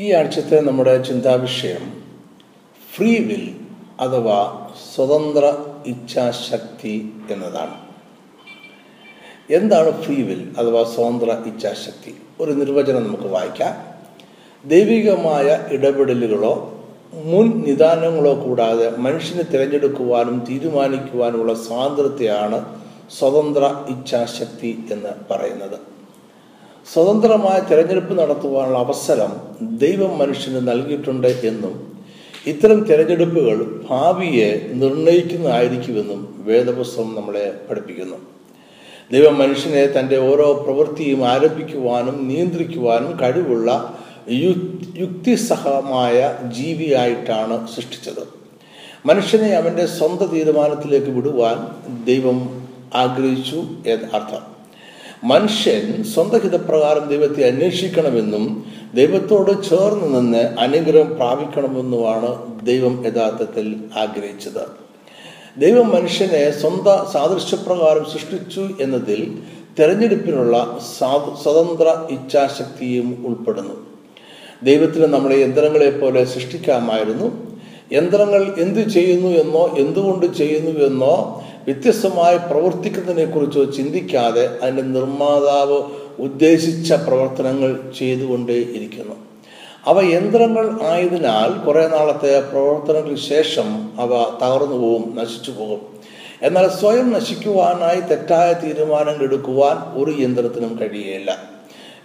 ഈ ആഴ്ചത്തെ നമ്മുടെ ചിന്താവിഷയം ഫ്രീ വിൽ അഥവാ സ്വതന്ത്ര ഇച്ഛാശക്തി എന്നതാണ്. എന്താണ് ഫ്രീ വിൽ അഥവാ സ്വതന്ത്ര ഇച്ഛാശക്തി? ഒരു നിർവചനം നമുക്ക് വായിക്കാം. ദൈവികമായ ഇടപെടലുകളോ മുൻ നിദാനങ്ങളോ കൂടാതെ മനുഷ്യനെ തിരഞ്ഞെടുക്കുവാനും തീരുമാനിക്കുവാനുമുള്ള സ്വാതന്ത്ര്യത്തെയാണ് സ്വതന്ത്ര ഇച്ഛാശക്തി എന്ന് പറയുന്നത്. സ്വതന്ത്രമായ തിരഞ്ഞെടുപ്പ് നടത്തുവാനുള്ള അവസരം ദൈവം മനുഷ്യന് നൽകിയിട്ടുണ്ട് എന്നും ഇത്തരം തിരഞ്ഞെടുപ്പുകൾ ഭാവിയെ നിർണയിക്കുന്നതായിരിക്കുമെന്നും വേദപുസ്തകം നമ്മളെ പഠിപ്പിക്കുന്നു. ദൈവം മനുഷ്യനെ തന്റെ ഓരോ പ്രവൃത്തിയും ആരംഭിക്കുവാനും നിയന്ത്രിക്കുവാനും കഴിവുള്ള യുക്തിസഹമായ ജീവിയായിട്ടാണ് സൃഷ്ടിച്ചത്. മനുഷ്യനെ അവന്റെ സ്വന്തം തീരുമാനത്തിലേക്ക് വിടുവാൻ ദൈവം ആഗ്രഹിച്ചു എന്ന് അർത്ഥം. മനുഷ്യൻ സ്വന്തം ഹിതപ്രകാരം ദൈവത്തെ അന്വേഷിക്കണമെന്നും ദൈവത്തോട് ചേർന്ന് നിന്ന് അനുഗ്രഹം പ്രാപിക്കണമെന്നുമാണ് ദൈവം യഥാർത്ഥത്തിൽ ആഗ്രഹിച്ചത്. ദൈവം മനുഷ്യനെ സ്വന്തം സാദൃശ്യപ്രകാരം സൃഷ്ടിച്ചു എന്നതിൽ തിരഞ്ഞെടുപ്പിനുള്ള സ്വതന്ത്ര ഇച്ഛാശക്തിയും ഉൾപ്പെടുന്നു. ദൈവത്തിന് നമ്മളെ യന്ത്രങ്ങളെ പോലെ സൃഷ്ടിക്കാമായിരുന്നു. യന്ത്രങ്ങൾ എന്തു ചെയ്യുന്നു എന്നോ എന്തുകൊണ്ട് ചെയ്യുന്നു എന്നോ വ്യത്യസ്തമായി പ്രവർത്തിക്കുന്നതിനെ കുറിച്ചോ ചിന്തിക്കാതെ അതിന്റെ നിർമ്മാതാവ് ഉദ്ദേശിച്ച പ്രവർത്തനങ്ങൾ ചെയ്തുകൊണ്ടേ ഇരിക്കുന്നു. അവ യന്ത്രങ്ങൾ ആയതിനാൽ കുറേ നാളത്തെ പ്രവർത്തനങ്ങൾക്ക് ശേഷം അവ തകർന്നു പോകും നശിച്ചു പോകും. എന്നാൽ സ്വയം നശിക്കുവാനായി തെറ്റായ തീരുമാനങ്ങൾ എടുക്കുവാൻ ഒരു യന്ത്രത്തിനും കഴിയുകയില്ല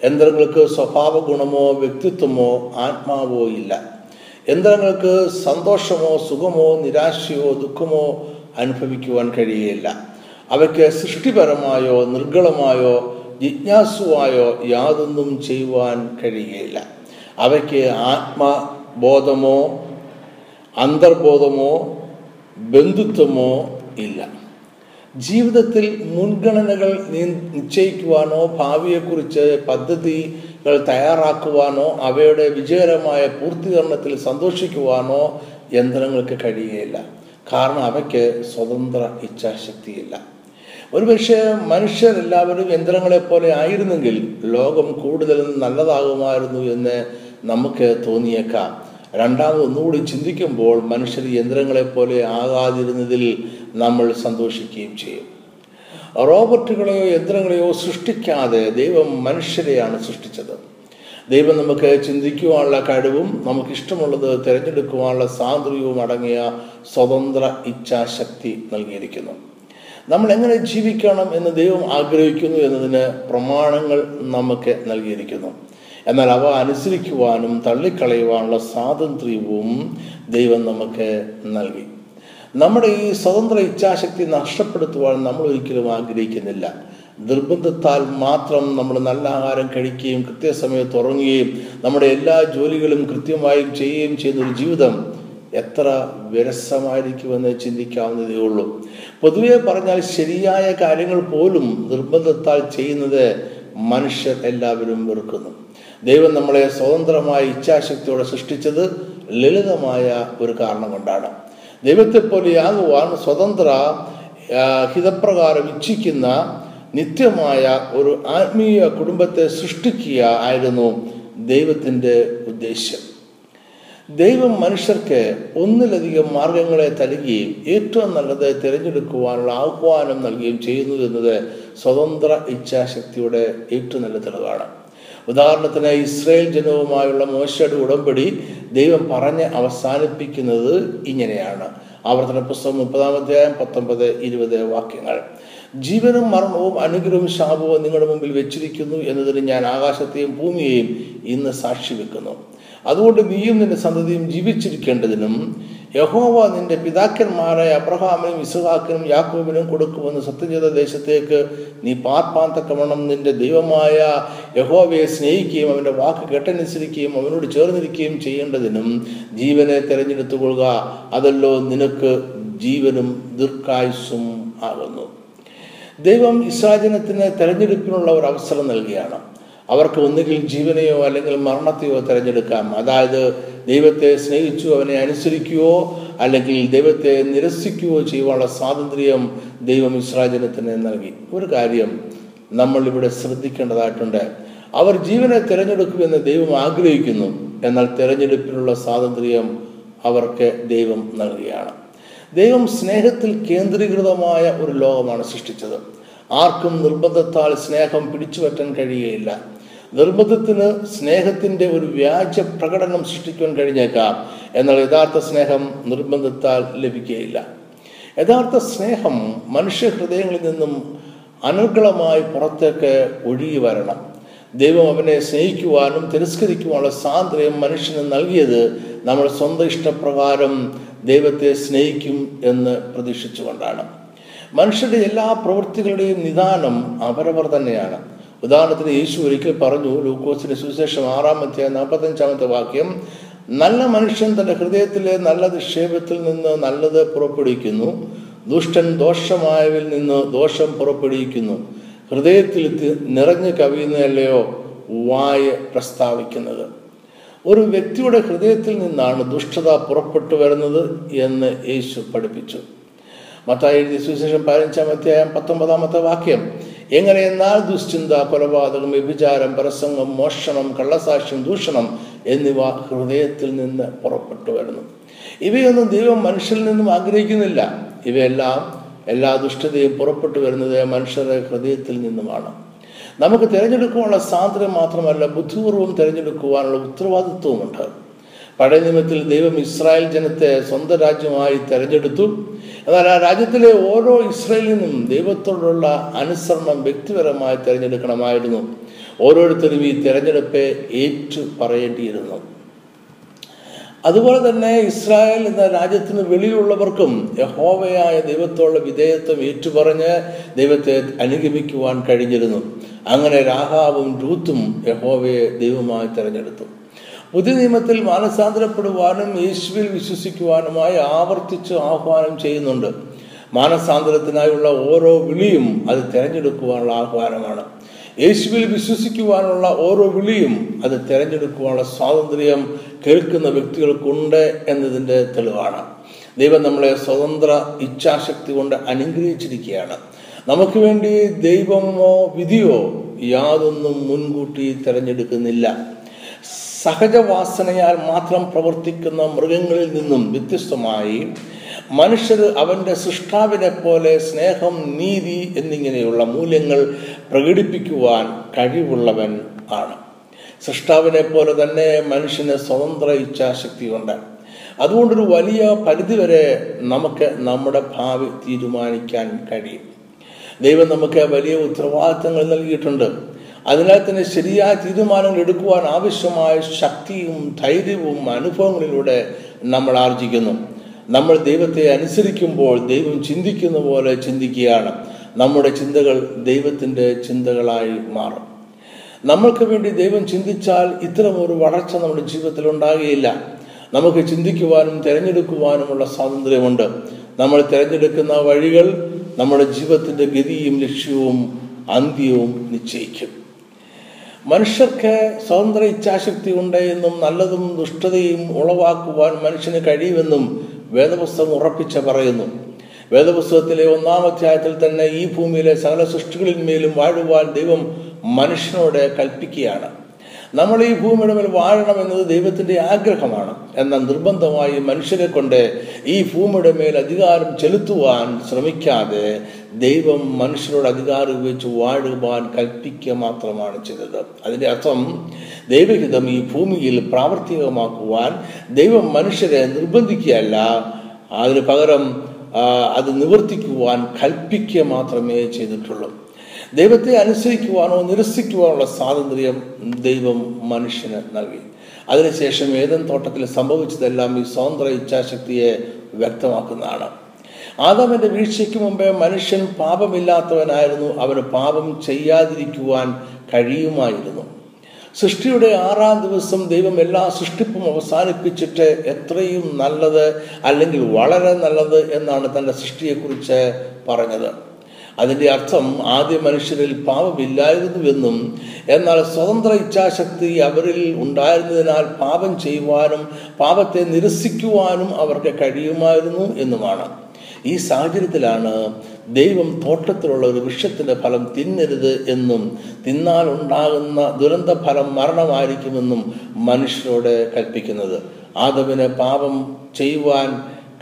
യന്ത്രങ്ങൾക്ക് സ്വഭാവ ഗുണമോ വ്യക്തിത്വമോ ആത്മാവോ ഇല്ല. യന്ത്രങ്ങൾക്ക് സന്തോഷമോ സുഖമോ നിരാശയോ ദുഃഖമോ അനുഭവിക്കുവാൻ കഴിയുകയില്ല അവയ്ക്ക് സൃഷ്ടിപരമായോ നിർഗളമായോ ജിജ്ഞാസുവായോ യാതൊന്നും ചെയ്യുവാൻ കഴിയുകയില്ല അവയ്ക്ക് ആത്മബോധമോ അന്തർബോധമോ ബന്ധുത്വമോ ഇല്ല. ജീവിതത്തിൽ മുൻഗണനകൾ നിശ്ചയിക്കുവാനോ ഭാവിയെക്കുറിച്ച് പദ്ധതികൾ തയ്യാറാക്കുവാനോ അവയുടെ വിജയകരമായ പൂർത്തീകരണത്തിൽ സന്തോഷിക്കുവാനോ യന്ത്രങ്ങൾക്ക് കഴിയുകയില്ല കാരണം അവയ്ക്ക് സ്വതന്ത്ര ഇച്ഛാശക്തിയില്ല. ഒരുപക്ഷെ മനുഷ്യരെല്ലാവരും യന്ത്രങ്ങളെ പോലെ ആയിരുന്നെങ്കിൽ ലോകം കൂടുതൽ നല്ലതാകുമായിരുന്നു എന്ന് നമുക്ക് തോന്നിയേക്കാം. രണ്ടാമത് ഒന്നുകൂടി ചിന്തിക്കുമ്പോൾ മനുഷ്യർ യന്ത്രങ്ങളെ പോലെ ആകാതിരുന്നതിൽ നമ്മൾ സന്തോഷിക്കുകയും ചെയ്യും. റോബോട്ടുകളെയോ യന്ത്രങ്ങളെയോ സൃഷ്ടിക്കാതെ ദൈവം മനുഷ്യരെയാണ് സൃഷ്ടിച്ചത്. ദൈവം നമുക്ക് ചിന്തിക്കുവാനുള്ള കഴിവും നമുക്ക് ഇഷ്ടമുള്ളത് തിരഞ്ഞെടുക്കുവാനുള്ള സ്വാതന്ത്ര്യവും അടങ്ങിയ സ്വതന്ത്ര ഇച്ഛാശക്തി നൽകിയിരിക്കുന്നു. നമ്മൾ എങ്ങനെ ജീവിക്കണം എന്ന് ദൈവം ആഗ്രഹിക്കുന്നു എന്നതിന് പ്രമാണങ്ങൾ നമുക്ക് നൽകിയിരിക്കുന്നു. എന്നാൽ അവ അനുസരിക്കുവാനും തള്ളിക്കളയുവാനുള്ള സ്വാതന്ത്ര്യവും ദൈവം നമുക്ക് നൽകി. നമ്മുടെ ഈ സ്വതന്ത്ര ഇച്ഛാശക്തി നഷ്ടപ്പെടുത്തുവാൻ നമ്മൾ ഒരിക്കലും ആഗ്രഹിക്കുന്നില്ല. നിർബന്ധത്താൽ മാത്രം നമ്മൾ നല്ല ആഹാരം കഴിക്കുകയും കൃത്യസമയത്ത് ഉറങ്ങുകയും നമ്മുടെ എല്ലാ ജോലികളും കൃത്യമായും ചെയ്യുകയും ചെയ്യുന്ന ഒരു ജീവിതം എത്ര വിരസമായിരിക്കുമെന്ന് ചിന്തിക്കാവുന്നതേ ഉള്ളൂ. പൊതുവെ പറഞ്ഞാൽ ശരിയായ കാര്യങ്ങൾ പോലും നിർബന്ധത്താൽ ചെയ്യുന്നത് മനുഷ്യർ എല്ലാവരും വെറുക്കുന്നു. ദൈവം നമ്മളെ സ്വതന്ത്രമായ ഇച്ഛാശക്തിയോടെ സൃഷ്ടിച്ചത് ലളിതമായ ഒരു കാരണം കൊണ്ടാണ്. ദൈവത്തെ പോലെയാകുവാൻ സ്വതന്ത്ര ഹിതപ്രകാരം ഇച്ഛിക്കുന്ന നിത്യമായ ഒരു ആത്മീയ കുടുംബത്തെ സൃഷ്ടിക്കുക ആയിരുന്നു ദൈവത്തിന്റെ ഉദ്ദേശ്യം. ദൈവം മനുഷ്യർക്ക് ഒന്നിലധികം മാർഗങ്ങളെ തരികയും ഏറ്റവും നല്ലത് തിരഞ്ഞെടുക്കുവാനുള്ള ആഹ്വാനം നൽകുകയും ചെയ്യുന്നു എന്നത് സ്വതന്ത്ര ഇച്ഛാശക്തിയുടെ ഏറ്റവും നല്ല തെളിവാണ്. ഉദാഹരണത്തിന് ഇസ്രയേൽ ജനവുമായുള്ള മോശയുടെ ഉടമ്പടി ദൈവം പറഞ്ഞ് അവസാനിപ്പിക്കുന്നത് ഇങ്ങനെയാണ്. ആവർത്തന പുസ്തകം മുപ്പതാം അധ്യായം പത്തൊമ്പത് ഇരുപത് വാക്യങ്ങൾ. ജീവനും മരണവും അനുഗ്രഹവും ശാപവും നിങ്ങളുടെ മുമ്പിൽ വെച്ചിരിക്കുന്നു എന്നതിന് ഞാൻ ആകാശത്തെയും ഭൂമിയെയും ഇന്ന് സാക്ഷി വെക്കുന്നു. അതുകൊണ്ട് നീയും നിന്റെ സന്തതിയും ജീവിച്ചിരിക്കേണ്ടതിനും യഹോവ നിന്റെ പിതാക്കന്മാരായ അബ്രഹാമിനും ഇസുഹാക്കിനും യാക്കോബിനും കൊടുക്കുമെന്ന് സത്യം ചെയ്ത ദേശത്തേക്ക് നീ പാർപ്പാൻ തക്കവണ്ണം നിന്റെ ദൈവമായ യഹോവയെ സ്നേഹിക്കുകയും അവന്റെ വാക്ക് കെട്ടനുസരിക്കുകയും അവനോട് ചേർന്നിരിക്കുകയും ചെയ്യേണ്ടതിനും ജീവനെ തിരഞ്ഞെടുത്തുകൊള്ളുക. അതല്ലോ നിനക്ക് ജീവനും ദീർഘായുസ്സും ആകുന്നു. ദൈവം ഇസ്രാജനത്തിന് തെരഞ്ഞെടുപ്പിനുള്ള ഒരു അവസരം നൽകിയാണ്. അവർക്ക് ഒന്നുകിൽ ജീവനെയോ അല്ലെങ്കിൽ മരണത്തെയോ തിരഞ്ഞെടുക്കാം. അതായത് ദൈവത്തെ സ്നേഹിച്ചു അവനെ അനുസരിക്കുകയോ അല്ലെങ്കിൽ ദൈവത്തെ നിരസിക്കുകയോ ചെയ്യുവാനുള്ള സ്വാതന്ത്ര്യം ദൈവം ഇസ്രാജനത്തിന് നൽകി. ഒരു കാര്യം നമ്മൾ ഇവിടെ ശ്രദ്ധിക്കേണ്ടതായിട്ടുണ്ട്. അവർ ജീവനെ തിരഞ്ഞെടുക്കുമെന്ന് ദൈവം ആഗ്രഹിക്കുന്നു. എന്നാൽ തിരഞ്ഞെടുപ്പിനുള്ള സ്വാതന്ത്ര്യം അവർക്ക് ദൈവം നൽകുകയാണ് ദൈവം സ്നേഹത്തിൽ കേന്ദ്രീകൃതമായ ഒരു ലോകമാണ് സൃഷ്ടിച്ചത്. ആർക്കും നിർബന്ധത്താൽ സ്നേഹം പിടിച്ചുപറ്റാൻ കഴിയുകയില്ല നിർബന്ധത്തിന് സ്നേഹത്തിന്റെ ഒരു വ്യാജ പ്രകടനം സൃഷ്ടിക്കുവാൻ കഴിഞ്ഞേക്കാം. എന്നാൽ യഥാർത്ഥ സ്നേഹം നിർബന്ധത്താൽ ലഭിക്കുകയില്ല യഥാർത്ഥ സ്നേഹം മനുഷ്യ ഹൃദയങ്ങളിൽ നിന്നും അനുകളമായി പുറത്തേക്ക് ഒഴുകി വരണം. ദൈവം അവനെ സ്നേഹിക്കുവാനും തിരസ്കരിക്കുവാനുള്ള സ്വാതന്ത്ര്യം മനുഷ്യന് നൽകിയത് നമ്മൾ സ്വന്തം ഇഷ്ടപ്രകാരം ദൈവത്തെ സ്നേഹിക്കും എന്ന് പ്രതീക്ഷിച്ചുകൊണ്ടാണ്. മനുഷ്യരുടെ എല്ലാ പ്രവൃത്തികളുടെയും നിദാനം അവരവർ തന്നെയാണ്. ഉദാഹരണത്തിന് യേശു ഒരിക്കൽ പറഞ്ഞു ലൂക്കോസിന്റെ സുവിശേഷം ആറാമത്തെ നാൽപ്പത്തഞ്ചാമത്തെ വാക്യം നല്ല മനുഷ്യൻ തന്റെ ഹൃദയത്തിലെ നല്ല നിക്ഷേപത്തിൽ നിന്ന് നല്ലത് പുറപ്പെടുവിക്കുന്നു. ദുഷ്ടൻ ദോഷമായവിൽ നിന്ന് ദോഷം പുറപ്പെടുവിക്കുന്നു. ഹൃദയത്തിൽ നിറഞ്ഞു കവിയുന്നതല്ലയോ വായ പ്രസ്താവിക്കുന്നത്. ഒരു വ്യക്തിയുടെ ഹൃദയത്തിൽ നിന്നാണ് ദുഷ്ടത പുറപ്പെട്ടു വരുന്നത് എന്ന് യേശു പഠിപ്പിച്ചു. മത്തായി എഴുതിയ സുവിശേഷം പതിനഞ്ചാം അധ്യായം പത്തൊമ്പതാമത്തെ വാക്യം എങ്ങനെയെന്നാൽ ദുശ്ചിന്ത കൊലപാതകം വ്യഭിചാരം പരസംഗം മോഷണം കള്ളസാക്ഷ്യം ദൂഷണം എന്നിവ ഹൃദയത്തിൽ നിന്ന് പുറപ്പെട്ടു വരുന്നു. ഇവയൊന്നും ദൈവം മനുഷ്യരിൽ നിന്നും ആഗ്രഹിക്കുന്നില്ല. ഇവയെല്ലാം എല്ലാ ദുഷ്ടതയും പുറപ്പെട്ടു വരുന്നത് മനുഷ്യരുടെ ഹൃദയത്തിൽ നിന്നുമാണ്. നമുക്ക് തിരഞ്ഞെടുക്കുവാനുള്ള സ്വാതന്ത്ര്യം മാത്രമല്ല ബുദ്ധിപൂർവം തിരഞ്ഞെടുക്കുവാനുള്ള ഉത്തരവാദിത്വമുണ്ട് പഴയ നിയമത്തിൽ ദൈവം ഇസ്രായേൽ ജനത്തെ സ്വന്തം രാജ്യമായി തെരഞ്ഞെടുത്തു. എന്നാൽ ആ രാജ്യത്തിലെ ഓരോ ഇസ്രായേലിനും ദൈവത്തോടുള്ള അനുസരണം വ്യക്തിപരമായി തിരഞ്ഞെടുക്കണമായിരുന്നു. ഓരോരുത്തരും ഈ തിരഞ്ഞെടുപ്പെ ഏറ്റു പറയേണ്ടിയിരുന്നു അതുപോലെ തന്നെ ഇസ്രായേൽ എന്ന രാജ്യത്തിന് വെളിയിലുള്ളവർക്കും യഹോവയായ ദൈവത്തോടുള്ള വിധേയത്വം ഏറ്റുപറഞ്ഞ് ദൈവത്തെ അനുഗമിക്കുവാൻ കഴിഞ്ഞിരുന്നു. അങ്ങനെ രാഹാവും രൂത്തും യഹോവയെ ദൈവമായി തിരഞ്ഞെടുത്തു. പുതിയ നിയമത്തിൽ മാനസാന്തരപ്പെടുവാനും യേശുവിൽ വിശ്വസിക്കുവാനുമായി ആവർത്തിച്ച് ആഹ്വാനം ചെയ്യുന്നുണ്ട്. മാനസാന്തരത്തിനായുള്ള ഓരോ വിളിയും അത് തിരഞ്ഞെടുക്കുവാനുള്ള ആഹ്വാനമാണ്. യേശുവിൽ വിശ്വസിക്കുവാനുള്ള ഓരോ വിളിയും അത് തിരഞ്ഞെടുക്കുവാനുള്ള സ്വാതന്ത്ര്യം കേൾക്കുന്ന വ്യക്തികൾക്കുണ്ട് എന്നതിന്റെ തെളിവാണ്. ദൈവം നമ്മളെ സ്വതന്ത്ര ഇച്ഛാശക്തി കൊണ്ട് അനുഗ്രഹിച്ചിരിക്കുകയാണ്. നമുക്ക് വേണ്ടി ദൈവമോ വിധിയോ യാതൊന്നും മുൻകൂട്ടി തിരഞ്ഞെടുക്കുന്നില്ല. സഹജവാസനയാൽ മാത്രം പ്രവർത്തിക്കുന്ന മൃഗങ്ങളിൽ നിന്നും വ്യത്യസ്തമായി മനുഷ്യർ അവന്റെ സൃഷ്ടാവിനെ പോലെ സ്നേഹം നീതി എന്നിങ്ങനെയുള്ള മൂല്യങ്ങൾ പ്രകടിപ്പിക്കുവാൻ കഴിവുള്ളവൻ ആണ്. സൃഷ്ടാവിനെ പോലെ തന്നെ മനുഷ്യന് സ്വതന്ത്ര ഇച്ഛാശക്തിയുണ്ട് അതുകൊണ്ടൊരു വലിയ പരിധിവരെ നമുക്ക് നമ്മുടെ ഭാവി തീരുമാനിക്കാൻ കഴിയും. ദൈവം നമുക്ക് വലിയ ഉത്തരവാദിത്തങ്ങൾ നൽകിയിട്ടുണ്ട്. അതിനാൽ തന്നെ ശരിയായ തീരുമാനങ്ങൾ എടുക്കുവാൻ ആവശ്യമായ ശക്തിയും ധൈര്യവും അനുഭവങ്ങളിലൂടെ നമ്മൾ ആർജിക്കുന്നു. നമ്മൾ ദൈവത്തെ അനുസരിക്കുമ്പോൾ ദൈവം ചിന്തിക്കുന്ന പോലെ ചിന്തിക്കുകയാണ്. നമ്മുടെ ചിന്തകൾ ദൈവത്തിന്റെ ചിന്തകളായി മാറും. നമ്മൾക്ക് വേണ്ടി ദൈവം ചിന്തിച്ചാൽ ഇത്തരം ഒരു വളർച്ച നമ്മുടെ ജീവിതത്തിൽ ഉണ്ടാകുകയില്ല. നമുക്ക് ചിന്തിക്കുവാനും തിരഞ്ഞെടുക്കുവാനുമുള്ള സ്വാതന്ത്ര്യമുണ്ട്. നമ്മൾ തിരഞ്ഞെടുക്കുന്ന വഴികൾ നമ്മുടെ ജീവിതത്തിന്റെ ഗതിയും ലക്ഷ്യവും അന്ത്യവും നിശ്ചയിക്കും. മനുഷ്യർക്ക് സ്വതന്ത്ര ഇച്ഛാശക്തി ഉണ്ട് എന്നും നല്ലതും ദുഷ്ടതയും ഉളവാക്കുവാൻ മനുഷ്യന് കഴിയുമെന്നും വേദപുസ്തകം ഉറപ്പിച്ച് പറയുന്നു. വേദപുസ്തകത്തിലെ ഒന്നാം അധ്യായത്തിൽ തന്നെ ഈ ഭൂമിയിലെ സകല സൃഷ്ടികളിന്മേലും വാഴുവാൻ ദൈവം മനുഷ്യനോട് കൽപ്പിക്കുകയാണ്. നമ്മൾ ഈ ഭൂമിയുടെ മേൽ വാഴണം എന്നത് ദൈവത്തിന്റെ ആഗ്രഹമാണ്. എന്നാൽ നിർബന്ധമായി മനുഷ്യരെ കൊണ്ട് ഈ ഭൂമിയുടെ മേൽ അധികാരം ചെലുത്തുവാൻ ശ്രമിക്കാതെ ദൈവം മനുഷ്യരോട് അധികാരം ഉപയോഗിച്ച് വാഴുവാൻ കൽപ്പിക്കുക മാത്രമാണ് ചെയ്തത്. അതിന്റെ അർത്ഥം ദൈവഹിതം ഈ ഭൂമിയിൽ പ്രാവർത്തികമാക്കുവാൻ ദൈവം മനുഷ്യരെ നിർബന്ധിക്കുകയല്ല. അതിന് പകരം അത് നിവർത്തിക്കുവാൻ കൽപ്പിക്കുക മാത്രമേ ചെയ്തിട്ടുള്ളൂ. ദൈവത്തെ അനുസരിക്കുവാനോ നിരസിക്കുവാനുള്ള സ്വാതന്ത്ര്യം ദൈവം മനുഷ്യന് നൽകി. അതിനുശേഷം ഏതൻ തോട്ടത്തിൽ സംഭവിച്ചതെല്ലാം ഈ സ്വതന്ത്ര ഇച്ഛാശക്തിയെ വ്യക്തമാക്കുന്നതാണ്. ആദാമിന്റെ വീഴ്ചയ്ക്ക് മുമ്പേ മനുഷ്യൻ പാപമില്ലാത്തവനായിരുന്നു. അവന് പാപം ചെയ്യാതിരിക്കുവാൻ കഴിയുമായിരുന്നു. സൃഷ്ടിയുടെ ആറാം ദിവസം ദൈവം എല്ലാ സൃഷ്ടിപ്പും അവസാനിപ്പിച്ചിട്ട് എത്രയും നല്ലത് അല്ലെങ്കിൽ വളരെ നല്ലത് എന്നാണ് തന്റെ സൃഷ്ടിയെക്കുറിച്ച് പറഞ്ഞത്. അതിന്റെ അർത്ഥം ആദ്യ മനുഷ്യരിൽ പാപമില്ലായിരുന്നുവെന്നും എന്നാൽ സ്വതന്ത്ര ഇച്ഛാശക്തി അവരിൽ ഉണ്ടായിരുന്നതിനാൽ പാപം ചെയ്യുവാനും പാപത്തെ നിരസിക്കുവാനും അവർക്ക് കഴിയുമായിരുന്നു എന്നുമാണ്. ഈ സാഹചര്യത്തിലാണ് ദൈവം തോട്ടത്തിലുള്ള ഒരു വൃക്ഷത്തിന്റെ ഫലം തിന്നരുത് എന്നും തിന്നാൽ ഉണ്ടാകുന്ന ദുരന്ത ഫലം മരണമായിരിക്കുമെന്നും മനുഷ്യരോട് കൽപ്പിക്കുന്നത്. ആദവിന് പാപം ചെയ്യുവാൻ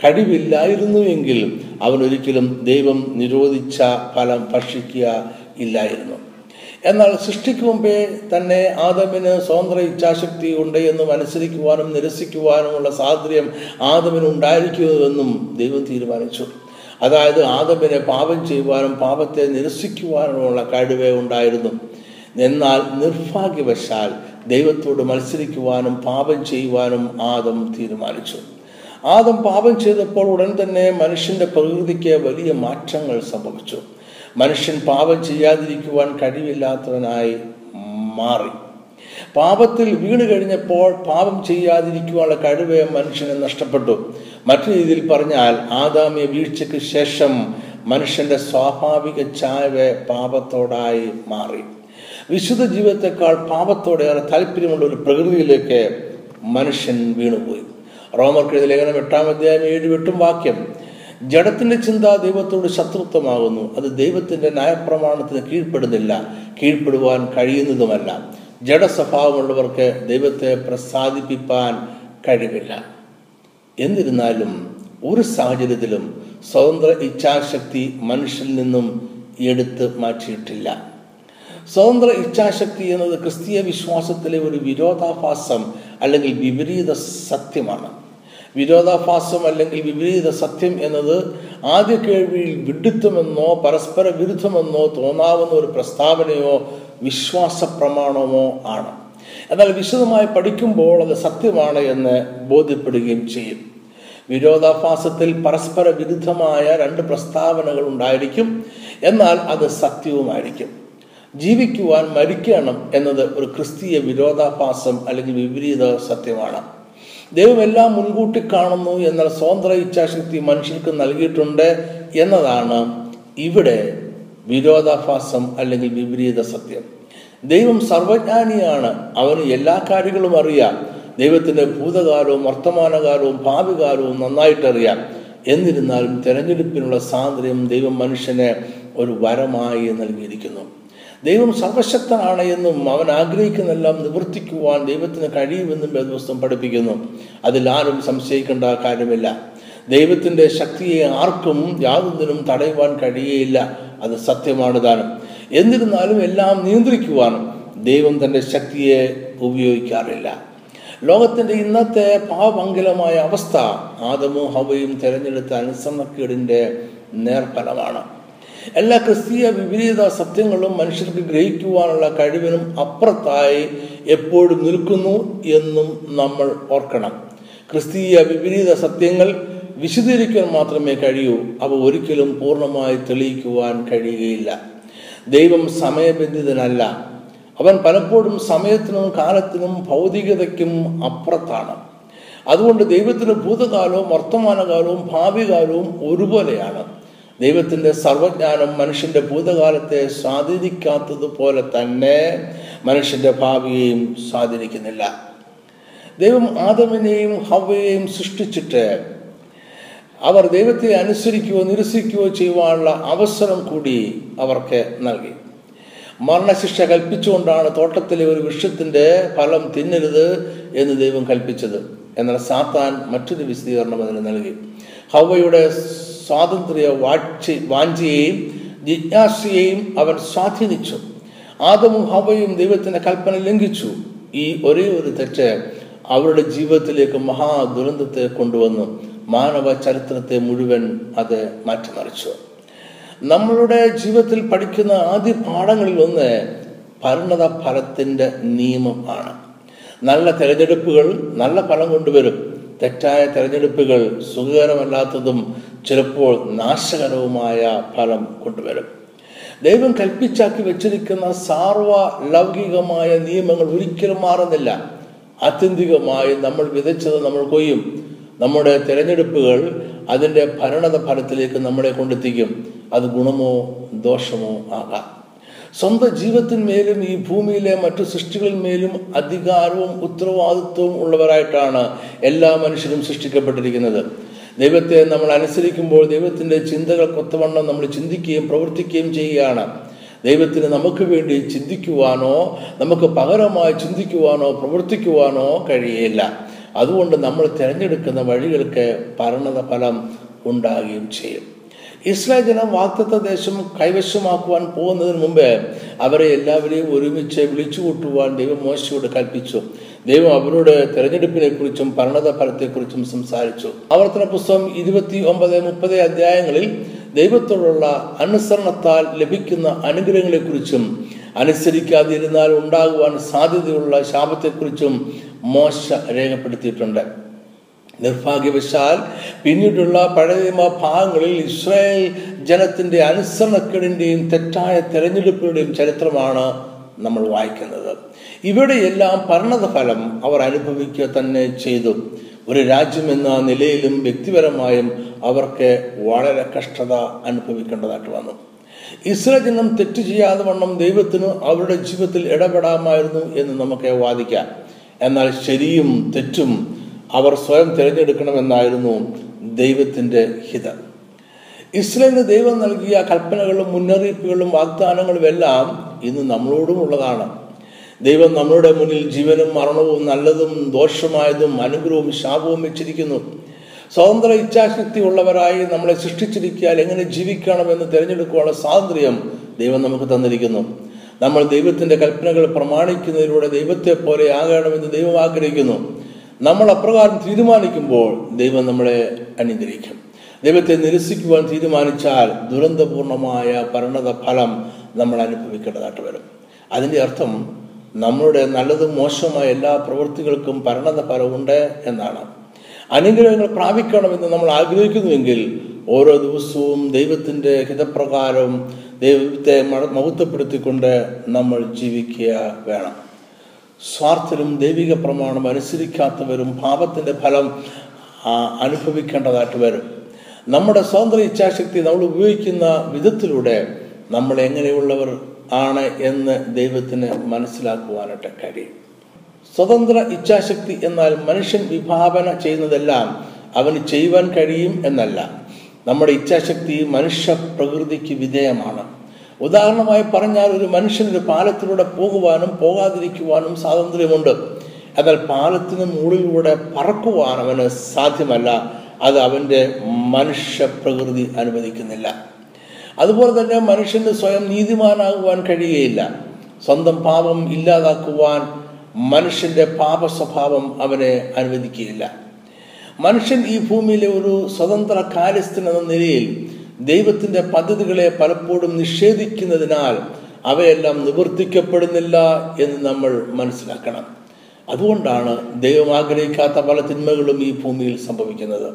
കഴിവില്ലായിരുന്നുവെങ്കിൽ അവൻ ഒരിക്കലും ദൈവം നിരോധിച്ച ഫലം ഭക്ഷിക്കുക ഇല്ലായിരുന്നു. എന്നാൽ സൃഷ്ടിക്ക് മുമ്പേ തന്നെ ആദമിന് സ്വതന്ത്ര ഇച്ഛാശക്തി ഉണ്ട് എന്നും അനുസരിക്കുവാനും നിരസിക്കുവാനുമുള്ള സ്വാതന്ത്ര്യം ആദമിന് ഉണ്ടായിരിക്കുന്നുവെന്നും ദൈവം തീരുമാനിച്ചു. അതായത് ആദമിനെ പാപം ചെയ്യുവാനും പാപത്തെ നിരസിക്കുവാനുമുള്ള കഴിവ് ഉണ്ടായിരുന്നു. എന്നാൽ നിർഭാഗ്യവശാൽ ദൈവത്തോട് മത്സരിക്കുവാനും പാപം ചെയ്യുവാനും ആദം തീരുമാനിച്ചു. ആദം പാപം ചെയ്തപ്പോൾ ഉടൻ തന്നെ മനുഷ്യന്റെ പ്രകൃതിക്ക് വലിയ മാറ്റങ്ങൾ സംഭവിച്ചു. മനുഷ്യൻ പാപം ചെയ്യാതിരിക്കുവാൻ കഴിവില്ലാത്തവനായി മാറി. പാപത്തിൽ വീണ് കഴിഞ്ഞപ്പോൾ പാപം ചെയ്യാതിരിക്കുവാനുള്ള കഴിവ് മനുഷ്യന് നഷ്ടപ്പെട്ടു. മറ്റു രീതിയിൽ പറഞ്ഞാൽ ആദാമ്യ വീഴ്ചയ്ക്ക് ശേഷം മനുഷ്യന്റെ സ്വാഭാവിക ചായവ് പാപത്തോടായി മാറി. വിശുദ്ധ ജീവിതത്തെക്കാൾ പാപത്തോടേറെ താല്പര്യമുള്ള ഒരു പ്രകൃതിയിലേക്ക് മനുഷ്യൻ വീണുപോയി. റോമർക്കെഴുതി ലേഖനം എട്ടാം അധ്യായം ഏഴ് വെട്ടും വാക്യം ജഡത്തിന്റെ ചിന്ത ദൈവത്തോട് ശത്രുത്വമാകുന്നു. അത് ദൈവത്തിന്റെ ന്യായപ്രമാണത്തിന് കീഴ്പ്പെടുന്നില്ല. കീഴ്പ്പെടുവാൻ കഴിയുന്നതുമല്ല. ജഡസ്വഭാവമുള്ളവർക്ക് ദൈവത്തെ പ്രസാദിപ്പിക്കാൻ കഴിവില്ല. എന്നിരുന്നാലും ഒരു സാഹചര്യത്തിലും സ്വതന്ത്ര ഇച്ഛാശക്തി മനുഷ്യനിൽ നിന്നും എടുത്ത് മാറ്റിയിട്ടില്ല. സ്വതന്ത്ര ഇച്ഛാശക്തി എന്നത് ക്രിസ്തീയ വിശ്വാസത്തിലെ ഒരു വിരോധാഭാസം അല്ലെങ്കിൽ വിപരീത സത്യമാണ്. വിരോധാഭാസം അല്ലെങ്കിൽ വിപരീത സത്യം എന്നത് ആദ്യ കേൾവിയിൽ വിഡിത്തമെന്നോ പരസ്പര വിരുദ്ധമെന്നോ തോന്നാവുന്ന ഒരു പ്രസ്താവനയോ വിശ്വാസ പ്രമാണമോ ആണ്. എന്നാൽ വിശദമായി പഠിക്കുമ്പോൾ അത് സത്യമാണ് എന്ന് ബോധ്യപ്പെടുകയും ചെയ്യും. വിരോധാഭാസത്തിൽ പരസ്പര വിരുദ്ധമായ രണ്ട് പ്രസ്താവനകൾ ഉണ്ടായിരിക്കും. എന്നാൽ അത് സത്യവുമായിരിക്കും. ജീവിക്കുവാൻ മരിക്കണം എന്നത് ഒരു ക്രിസ്തീയ വിരോധാഭാസം അല്ലെങ്കിൽ വിപരീത സത്യമാണ്. ദൈവം എല്ലാം മുൻകൂട്ടി കാണുന്നു എന്നാൽ സ്വതന്ത്ര ഇച്ഛാശക്തി മനുഷ്യർക്ക് നൽകിയിട്ടുണ്ട് എന്നതാണ് ഇവിടെ വിരോധാഭാസം അല്ലെങ്കിൽ വിപരീത സത്യം. ദൈവം സർവജ്ഞാനിയാണ്. അവന് എല്ലാ കാര്യങ്ങളും അറിയാം. ദൈവത്തിന്റെ ഭൂതകാലവും വർത്തമാനകാലവും ഭാവികാലവും നന്നായിട്ടറിയാം. എന്നിരുന്നാലും തെരഞ്ഞെടുപ്പിനുള്ള സ്വാതന്ത്ര്യം ദൈവം മനുഷ്യനെ ഒരു വരമായി നൽകിയിരിക്കുന്നു. ദൈവം സർവശക്തനാണ് എന്നും അവൻ ആഗ്രഹിക്കുന്നെല്ലാം നിവർത്തിക്കുവാൻ ദൈവത്തിന് കഴിയുമെന്നും വേദപുസ്തകം പഠിപ്പിക്കുന്നു. അതിൽ ആരും സംശയിക്കേണ്ട കാര്യമില്ല. ദൈവത്തിന്റെ ശക്തിയെ ആർക്കും യാതൊന്നിനും തടയുവാൻ കഴിയുകയില്ല അത് സത്യമാണ് താനും. എന്നിരുന്നാലും എല്ലാം നിയന്ത്രിക്കുവാനും ദൈവം തന്റെ ശക്തിയെ ഉപയോഗിക്കാറില്ല. ലോകത്തിന്റെ ഇന്നത്തെ പാപമംഗലമായ അവസ്ഥ ആദമോ ഹവയും തിരഞ്ഞെടുത്ത അനുസരണക്കേടിന്റെ നേർഫലമാണ്. എല്ലാ ക്രിസ്തീയ വിപരീത സത്യങ്ങളും മനുഷ്യർക്ക് ഗ്രഹിക്കുവാനുള്ള കഴിവിനും അപ്പുറത്തായി എപ്പോഴും നിൽക്കുന്നു എന്നും നമ്മൾ ഓർക്കണം. ക്രിസ്തീയ വിപരീത സത്യങ്ങൾ വിശദീകരിക്കാൻ മാത്രമേ കഴിയൂ. അവ ഒരിക്കലും പൂർണമായി തെളിയിക്കുവാൻ കഴിയുകയില്ല. ദൈവം സമയബന്ധിതനല്ല. അവൻ പലപ്പോഴും സമയത്തിനും കാലത്തിനും ഭൗതികതയ്ക്കും അപ്പുറത്താണ്. അതുകൊണ്ട് ദൈവത്തിന് ഭൂതകാലവും വർത്തമാനകാലവും ഭാവികാലവും ഒരുപോലെയാണ്. ദൈവത്തിന്റെ സർവജ്ഞാനം മനുഷ്യന്റെ ഭൂതകാലത്തെ സ്വാധീനിക്കാത്തതുപോലെ തന്നെ മനുഷ്യന്റെ ഭാവിയെയും സ്വാധീനിക്കുന്നില്ല. ദൈവം ആദമിനെയും ഹവയെയും സൃഷ്ടിച്ചിട്ട് അവർ ദൈവത്തെ അനുസരിക്കുകയോ നിരസിക്കുകയോ ചെയ്യുവാനുള്ള അവസരം കൂടി അവർക്ക് നൽകി. മരണശിക്ഷ കൽപ്പിച്ചുകൊണ്ടാണ് തോട്ടത്തിലെ ഒരു വൃക്ഷത്തിന്റെ ഫലം തിന്നരുത് എന്ന് ദൈവം കൽപ്പിച്ചത്. എന്നാൽ സാത്താൻ മറ്റൊരു വിശദീകരണം അതിന് നൽകി. ഹവയുടെ സ്വാതന്ത്ര്യ വാക്ഷി വാഞ്ചിയെയും ജിജ്ഞാസയെയും അവൻ സ്വാധീനിച്ചു. ആദവും ഹവയും ദൈവത്തിന്റെ കൽപ്പന ലംഘിച്ചു. ഈ ഒരേ ഒരു തെറ്റ് അവരുടെ ജീവിതത്തിലേക്ക് മഹാ ദുരന്തത്തെ കൊണ്ടുവന്നു. മാനവ ചരിത്രത്തെ മുഴുവൻ അത് മാറ്റിമറിച്ചു. നമ്മളുടെ ജീവിതത്തിൽ പഠിക്കുന്ന ആദ്യ പാഠങ്ങളിൽ ഒന്ന് പരിണത ഫലത്തിന്റെ നിയമം ആണ്. നല്ല തിരഞ്ഞെടുപ്പുകൾ നല്ല ഫലം കൊണ്ടുവരും. തെറ്റായ തെരഞ്ഞെടുപ്പുകൾ സുഖകരമല്ലാത്തതും ചിലപ്പോൾ നാശകരവുമായ ഫലം കൊണ്ടുവരും. ദൈവം കൽപ്പിച്ചാക്കി വെച്ചിരിക്കുന്ന സാർവ ലൗകികമായ നിയമങ്ങൾ ഒരിക്കലും മാറുന്നില്ല. ആത്യന്തികമായി നമ്മൾ വിതച്ചത് നമ്മൾ കൊയ്യും. നമ്മുടെ തിരഞ്ഞെടുപ്പുകൾ അതിന്റെ ഭരണത ഫലത്തിലേക്ക് നമ്മളെ കൊണ്ടെത്തിക്കും. അത് ഗുണമോ ദോഷമോ ആകാം. സ്വന്തം ജീവിതത്തിന്മേലും ഈ ഭൂമിയിലെ മറ്റു സൃഷ്ടികളിന്മേലും അധികാരവും ഉത്തരവാദിത്വവും ഉള്ളവരായിട്ടാണ് എല്ലാ മനുഷ്യരും സൃഷ്ടിക്കപ്പെട്ടിരിക്കുന്നത്. ദൈവത്തെ നമ്മൾ അനുസരിക്കുമ്പോൾ ദൈവത്തിന്റെ ചിന്തകൾക്കൊത്തവണ്ണം നമ്മൾ ചിന്തിക്കുകയും പ്രവർത്തിക്കുകയും ചെയ്യുകയാണ്. ദൈവത്തിന് നമുക്ക് വേണ്ടി ചിന്തിക്കുവാനോ നമുക്ക് പകരമായി ചിന്തിക്കുവാനോ പ്രവർത്തിക്കുവാനോ കഴിയില്ല അതുകൊണ്ട് നമ്മൾ തിരഞ്ഞെടുക്കുന്ന വഴികൾക്ക് പരണത ഫലം ഉണ്ടാകുകയും ചെയ്യും. ഇസ്രായേൽ ജനം വാക്തത്വ ദേശം കൈവശമാക്കുവാൻ പോകുന്നതിന് മുമ്പേ അവരെ എല്ലാവരെയും ഒരുമിച്ച് വിളിച്ചു കൂട്ടുവാൻ ദൈവം മോശയോട് കൽപ്പിച്ചു. ദൈവം അവരോട് തെരഞ്ഞെടുപ്പിനെ കുറിച്ചും ഭരണത ഫലത്തെക്കുറിച്ചും സംസാരിച്ചു. ആവർത്തന പുസ്തകം ഇരുപത്തി ഒമ്പത് മുപ്പത് അധ്യായങ്ങളിൽ ദൈവത്തോടുള്ള അനുസരണത്താൽ ലഭിക്കുന്ന അനുഗ്രഹങ്ങളെക്കുറിച്ചും അനുസരിക്കാതിരുന്നാൽ ഉണ്ടാകുവാൻ സാധ്യതയുള്ള ശാപത്തെക്കുറിച്ചും മോശ രേഖപ്പെടുത്തിയിട്ടുണ്ട്. നിർഭാഗ്യവശാൽ പിന്നീടുള്ള പഴയ ഭാഗങ്ങളിൽ ഇസ്രായേൽ ജനത്തിന്റെ അനുസരണക്കേടിന്റെയും തെറ്റായ തെരഞ്ഞെടുപ്പുകളുടെയും ചരിത്രമാണ് നമ്മൾ വായിക്കുന്നത്. ഇവിടെയെല്ലാം പറഞ്ഞത് ഫലം അവർ അനുഭവിക്കുക തന്നെ ചെയ്തു. ഒരു രാജ്യം എന്ന നിലയിലും വ്യക്തിപരമായും അവർക്ക് വളരെ കഷ്ടത അനുഭവിക്കേണ്ടതായിട്ട് വന്നു. ഇസ്രായേൽ ജനം തെറ്റ് ചെയ്യാതെ വണ്ണം ദൈവത്തിന് അവരുടെ ജീവിതത്തിൽ ഇടപെടാമായിരുന്നു എന്ന് നമുക്ക് വാദിക്കാം. എന്നാൽ ശരിയും തെറ്റും അവർ സ്വയം തിരഞ്ഞെടുക്കണമെന്നായിരുന്നു ദൈവത്തിന്റെ ഹിതം. ഇസ്രയേലിന് ദൈവം നൽകിയ കൽപ്പനകളും മുന്നറിയിപ്പുകളും വാഗ്ദാനങ്ങളും എല്ലാം ഇന്ന് നമ്മളോടും ഉള്ളതാണ്. ദൈവം നമ്മളുടെ മുന്നിൽ ജീവനും മരണവും നല്ലതും ദോഷമായതും അനുഗ്രഹവും ശാപവും വെച്ചിരിക്കുന്നു. സ്വതന്ത്ര ഇച്ഛാശക്തി ഉള്ളവരായി നമ്മളെ സൃഷ്ടിച്ചിരിക്കാൻ എങ്ങനെ ജീവിക്കണമെന്ന് തിരഞ്ഞെടുക്കുവാനുള്ള സ്വാതന്ത്ര്യം ദൈവം നമുക്ക് തന്നിരിക്കുന്നു. നമ്മൾ ദൈവത്തിന്റെ കൽപ്പനകൾ പ്രമാണിക്കുന്നതിലൂടെ ദൈവത്തെ പോലെ ആകണമെന്ന് ദൈവം ആഗ്രഹിക്കുന്നു. നമ്മൾ അപ്രകാരം തീരുമാനിക്കുമ്പോൾ ദൈവം നമ്മളെ അനുഗ്രഹിക്കും ദൈവത്തെ നിരസിക്കുവാൻ തീരുമാനിച്ചാൽ ദുരന്തപൂർണമായ പരിണത ഫലം നമ്മൾ അനുഭവിക്കേണ്ടതായിട്ട് വരും. അതിന്റെ അർത്ഥം നമ്മളുടെ നല്ലതും മോശമായ എല്ലാ പ്രവൃത്തികൾക്കും പരിണത ഫലമുണ്ട് എന്നാണ്. അനുഗ്രഹങ്ങൾ പ്രാപിക്കണമെന്ന് നമ്മൾ ആഗ്രഹിക്കുന്നുവെങ്കിൽ ഓരോ ദിവസവും ദൈവത്തിന്റെ ഹിതപ്രകാരം ദൈവത്തെ മഹത്വപ്പെടുത്തിക്കൊണ്ട് നമ്മൾ ജീവിക്കുക വേണം. സ്വാർത്ഥരും ദൈവിക പ്രമാണം അനുസരിക്കാത്തവരും പാപത്തിന്റെ ഫലം അനുഭവിക്കേണ്ടതായിട്ട് വരും. നമ്മുടെ സ്വതന്ത്ര ഇച്ഛാശക്തി നമ്മൾ ഉപയോഗിക്കുന്ന വിധത്തിലൂടെ നമ്മൾ എങ്ങനെയുള്ളവർ ആണ് എന്ന് ദൈവത്തിന് മനസ്സിലാക്കുവാനായിട്ട് കഴിയും. സ്വതന്ത്ര ഇച്ഛാശക്തി എന്നാൽ മനുഷ്യൻ വിഭാവന ചെയ്യുന്നതെല്ലാം അവന് ചെയ്യുവാൻ കഴിയും എന്നല്ല. നമ്മുടെ ഇച്ഛാശക്തി മനുഷ്യ പ്രകൃതിക്ക് വിധേയമാണ്. ഉദാഹരണമായി പറഞ്ഞാൽ ഒരു മനുഷ്യന് പാലത്തിലൂടെ പോകുവാനും പോകാതിരിക്കുവാനും സ്വാതന്ത്ര്യമുണ്ട്. എന്നാൽ പാലത്തിന് മുകളിലൂടെ പറക്കുവാൻ അവന് സാധ്യമല്ല. അത് അവന്റെ മനുഷ്യ പ്രകൃതി അനുവദിക്കുന്നില്ല. അതുപോലെ തന്നെ മനുഷ്യന് സ്വയം നീതിമാനാകുവാൻ കഴിയുകയില്ല. സ്വന്തം പാപം ഇല്ലാതാക്കുവാൻ മനുഷ്യന്റെ പാപ സ്വഭാവം അവനെ അനുവദിക്കുകയില്ല. മനുഷ്യൻ ഈ ഭൂമിയിലെ ഒരു സ്വതന്ത്ര കാര്യസ്ഥൻ എന്ന നിലയിൽ ദൈവത്തിന്റെ പദ്ധതികളെ പലപ്പോഴും നിഷേധിക്കുന്നതിനാൽ അവയെല്ലാം നിവർത്തിക്കപ്പെടുന്നില്ല എന്ന് നമ്മൾ മനസ്സിലാക്കണം. അതുകൊണ്ടാണ് ദൈവം ആഗ്രഹിക്കാത്ത പല തിന്മകളും ഈ ഭൂമിയിൽ സംഭവിക്കുന്നത്.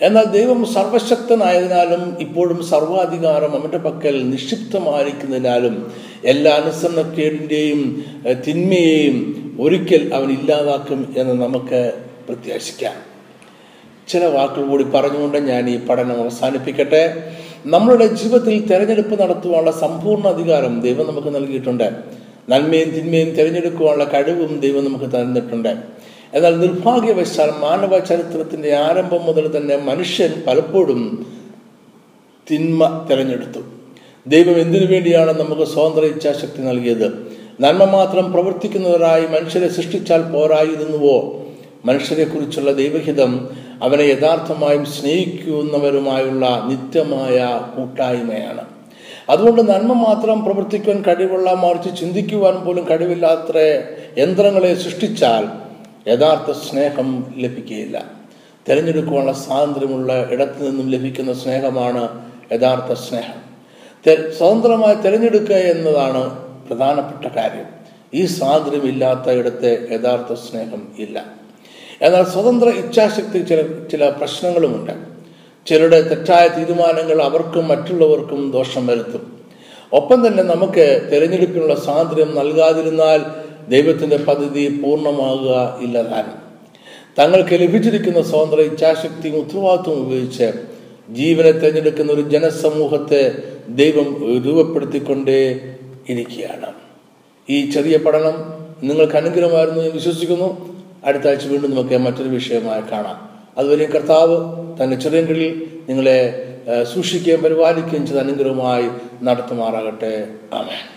എന്നാൽ ദൈവം സർവശക്തനായതിനാലും ഇപ്പോഴും സർവാധികാരം അവന്റെ പക്കൽ നിക്ഷിപ്തമായിരിക്കുന്നതിനാലും എല്ലാ അനുസരണക്കേടിന്റെയും തിന്മയെയും ഒരിക്കൽ അവൻ ഇല്ലാതാക്കും എന്ന് നമുക്ക് പ്രത്യാശിക്കാം. ചില വാക്കുകൾ കൂടി പറഞ്ഞുകൊണ്ട് ഞാൻ ഈ പഠനം അവസാനിപ്പിക്കട്ടെ. നമ്മളുടെ ജീവിതത്തിൽ തെരഞ്ഞെടുപ്പ് നടത്തുവാനുള്ള സമ്പൂർണ അധികാരം ദൈവം നമുക്ക് നൽകിയിട്ടുണ്ട്. നന്മയും തിന്മയും തിരഞ്ഞെടുക്കുവാനുള്ള കഴിവും ദൈവം നമുക്ക് തന്നിട്ടുണ്ട്. എന്നാൽ നിർഭാഗ്യവശാൽ മാനവ ചരിത്രത്തിന്റെ ആരംഭം മുതൽ തന്നെ മനുഷ്യൻ പലപ്പോഴും തിന്മ തിരഞ്ഞെടുത്തു. ദൈവം എന്തിനു വേണ്ടിയാണ് നമുക്ക് സ്വതന്ത്ര ഇച്ഛാശക്തി നൽകിയത്? നന്മ മാത്രം പ്രവർത്തിക്കുന്നവരായി മനുഷ്യരെ സൃഷ്ടിച്ചാൽ പോരായിരുന്നുവോ? മനുഷ്യരെക്കുറിച്ചുള്ള ദൈവഹിതം അവനെ യഥാർത്ഥമായും സ്നേഹിക്കുന്നവരുമായുള്ള നിത്യമായ കൂട്ടായ്മയാണ്. അതുകൊണ്ട് നന്മ മാത്രം പ്രവർത്തിക്കുവാൻ കഴിവുള്ള മറിച്ച് ചിന്തിക്കുവാൻ പോലും കഴിവില്ലാത്ത യന്ത്രങ്ങളെ സൃഷ്ടിച്ചാൽ യഥാർത്ഥ സ്നേഹം ലഭിക്കുകയില്ല. തിരഞ്ഞെടുക്കുവാനുള്ള സ്വാതന്ത്ര്യമുള്ള ഇടത്തു നിന്നും ലഭിക്കുന്ന സ്നേഹമാണ് യഥാർത്ഥ സ്നേഹം. സ്വതന്ത്രമായി തിരഞ്ഞെടുക്കുക എന്നതാണ് പ്രധാനപ്പെട്ട കാര്യം. ഈ സ്വാതന്ത്ര്യമില്ലാത്ത ഇടത്തെ യഥാർത്ഥ സ്നേഹം ഇല്ല. എന്നാൽ സ്വതന്ത്ര ഇച്ഛാശക്തി ചില ചില പ്രശ്നങ്ങളുമുണ്ട്. ചിലരുടെ തെറ്റായ തീരുമാനങ്ങൾ അവർക്കും മറ്റുള്ളവർക്കും ദോഷം വരുത്തും. ഒപ്പം തന്നെ നമുക്ക് തിരഞ്ഞെടുപ്പിനുള്ള സ്വാതന്ത്ര്യം നൽകാതിരുന്നാൽ ദൈവത്തിന്റെ പദ്ധതി പൂർണമാകുക ഇല്ലതാനും. തങ്ങൾക്ക് ലഭിച്ചിരിക്കുന്ന സ്വതന്ത്ര ഇച്ഛാശക്തിയും ഉത്തരവാദിത്വം ഉപയോഗിച്ച് ജീവനെ തിരഞ്ഞെടുക്കുന്ന ഒരു ജനസമൂഹത്തെ ദൈവം രൂപപ്പെടുത്തിക്കൊണ്ടേ ഇരിക്കുകയാണ്. ഈ ചെറിയ പഠനം നിങ്ങൾക്ക് അനുഗ്രഹമായിരുന്നു എന്ന് വിശ്വസിക്കുന്നു. അടുത്ത ആഴ്ച വീണ്ടും നമുക്ക് മറ്റൊരു വിഷയമായി കാണാം. അതുവരെയും കർത്താവ് തന്റെ ചെറിയങ്ങളിൽ നിങ്ങളെ സൂക്ഷിക്കുകയും പരിപാലിക്കുകയും ചെയ്ത് അനുഗ്രഹമായി നടത്തുമാറാകട്ടെ. ആമേൻ.